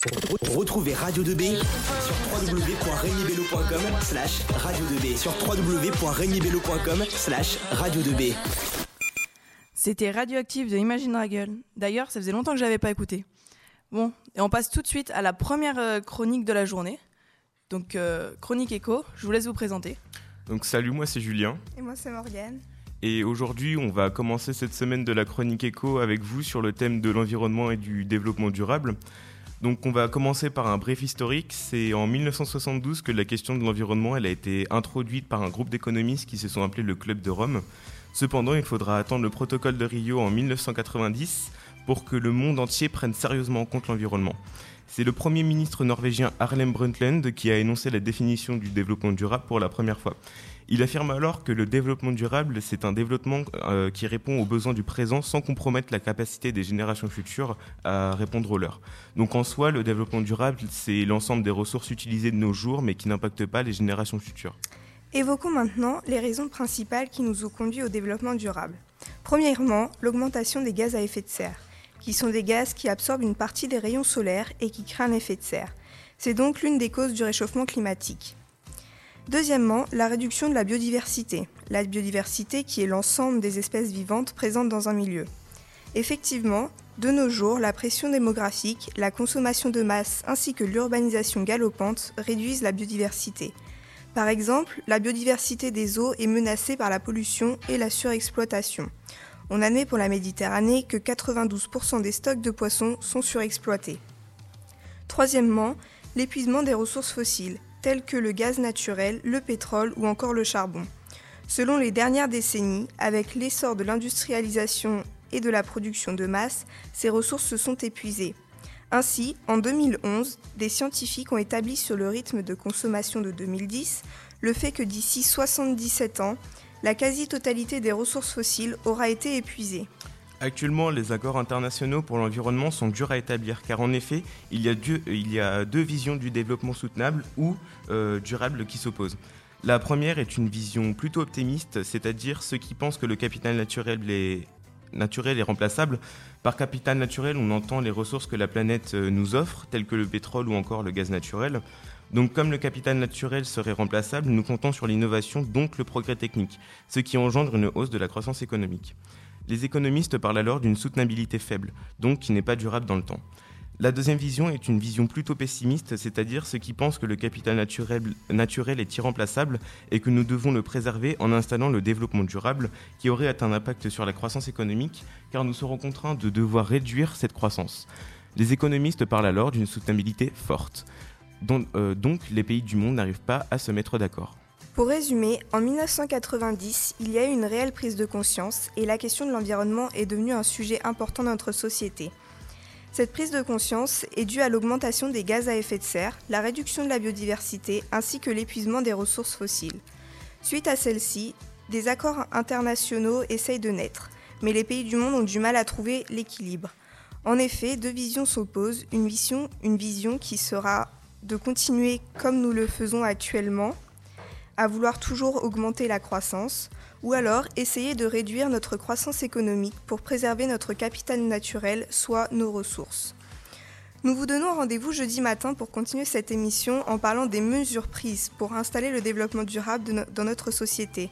Retrouvez Radio 2B sur www.regnibello.com slash radio 2B sur www.regnibello.com slash radio 2B. C'était Radioactive de Imagine Dragon. D'ailleurs, ça faisait longtemps que je l'avais pas écouté. Bon, et on passe tout de suite à la première euh, chronique de la journée. Donc, euh, chronique écho, je vous laisse vous présenter. Donc salut, moi c'est Julien. Et moi c'est Morgane. Et aujourd'hui, on va commencer cette semaine de la chronique écho avec vous sur le thème de l'environnement et du développement durable. Donc on va commencer par un bref historique. C'est en 1972 que la question de l'environnement a été introduite par un groupe d'économistes qui se sont appelés le Club de Rome. Cependant, il faudra attendre le protocole de Rio en 1990 pour que le monde entier prenne sérieusement en compte l'environnement. C'est le Premier ministre norvégien Harlem Brundtland qui a énoncé la définition du développement durable pour la première fois. Il affirme alors que le développement durable, c'est un développement euh, qui répond aux besoins du présent sans compromettre la capacité des générations futures à répondre aux leurs. Donc en soi, le développement durable, c'est l'ensemble des ressources utilisées de nos jours, mais qui n'impactent pas les générations futures. Évoquons maintenant les raisons principales qui nous ont conduit au développement durable. Premièrement, l'augmentation des gaz à effet de serre, qui sont des gaz qui absorbent une partie des rayons solaires et qui créent un effet de serre. C'est donc l'une des causes du réchauffement climatique. Deuxièmement, la réduction de la biodiversité. La biodiversité qui est l'ensemble des espèces vivantes présentes dans un milieu. Effectivement, de nos jours, la pression démographique, la consommation de masse ainsi que l'urbanisation galopante réduisent la biodiversité. Par exemple, la biodiversité des eaux est menacée par la pollution et la surexploitation. On admet pour la Méditerranée que 92% des stocks de poissons sont surexploités. Troisièmement, l'épuisement des ressources fossiles tels que le gaz naturel, le pétrole ou encore le charbon. Selon les dernières décennies, avec l'essor de l'industrialisation et de la production de masse, ces ressources se sont épuisées. Ainsi, en 2011, des scientifiques ont établi sur le rythme de consommation de 2010 le fait que d'ici 77 ans, la quasi-totalité des ressources fossiles aura été épuisée. Actuellement, les accords internationaux pour l'environnement sont durs à établir, car en effet, il y a deux, visions du développement soutenable ou euh, durable qui s'opposent. La première est une vision plutôt optimiste, c'est-à-dire ceux qui pensent que le capital naturel est, naturel est remplaçable. Par capital naturel, on entend les ressources que la planète euh, nous offre, telles que le pétrole ou encore le gaz naturel. Donc comme le capital naturel serait remplaçable, nous comptons sur l'innovation, donc le progrès technique, ce qui engendre une hausse de la croissance économique. Les économistes parlent alors d'une soutenabilité faible, donc qui n'est pas durable dans le temps. La deuxième vision est une vision plutôt pessimiste, c'est-à-dire ceux qui pensent que le capital naturel, est irremplaçable et que nous devons le préserver en installant le développement durable qui aurait un impact sur la croissance économique, car nous serons contraints de devoir réduire cette croissance. Les économistes parlent alors d'une soutenabilité forte. Euh, donc les pays du monde n'arrivent pas à se mettre d'accord. Pour résumer, en 1990, il y a eu une réelle prise de conscience et la question de l'environnement est devenue un sujet important dans notre société. Cette prise de conscience est due à l'augmentation des gaz à effet de serre, la réduction de la biodiversité ainsi que l'épuisement des ressources fossiles. Suite à celle-ci, des accords internationaux essayent de naître, mais les pays du monde ont du mal à trouver l'équilibre. En effet, deux visions s'opposent, une vision, une vision qui sera de continuer comme nous le faisons actuellement, à vouloir toujours augmenter la croissance, ou alors essayer de réduire notre croissance économique pour préserver notre capital naturel, soit nos ressources. Nous vous donnons rendez-vous jeudi matin pour continuer cette émission en parlant des mesures prises pour installer le développement durable dans notre société.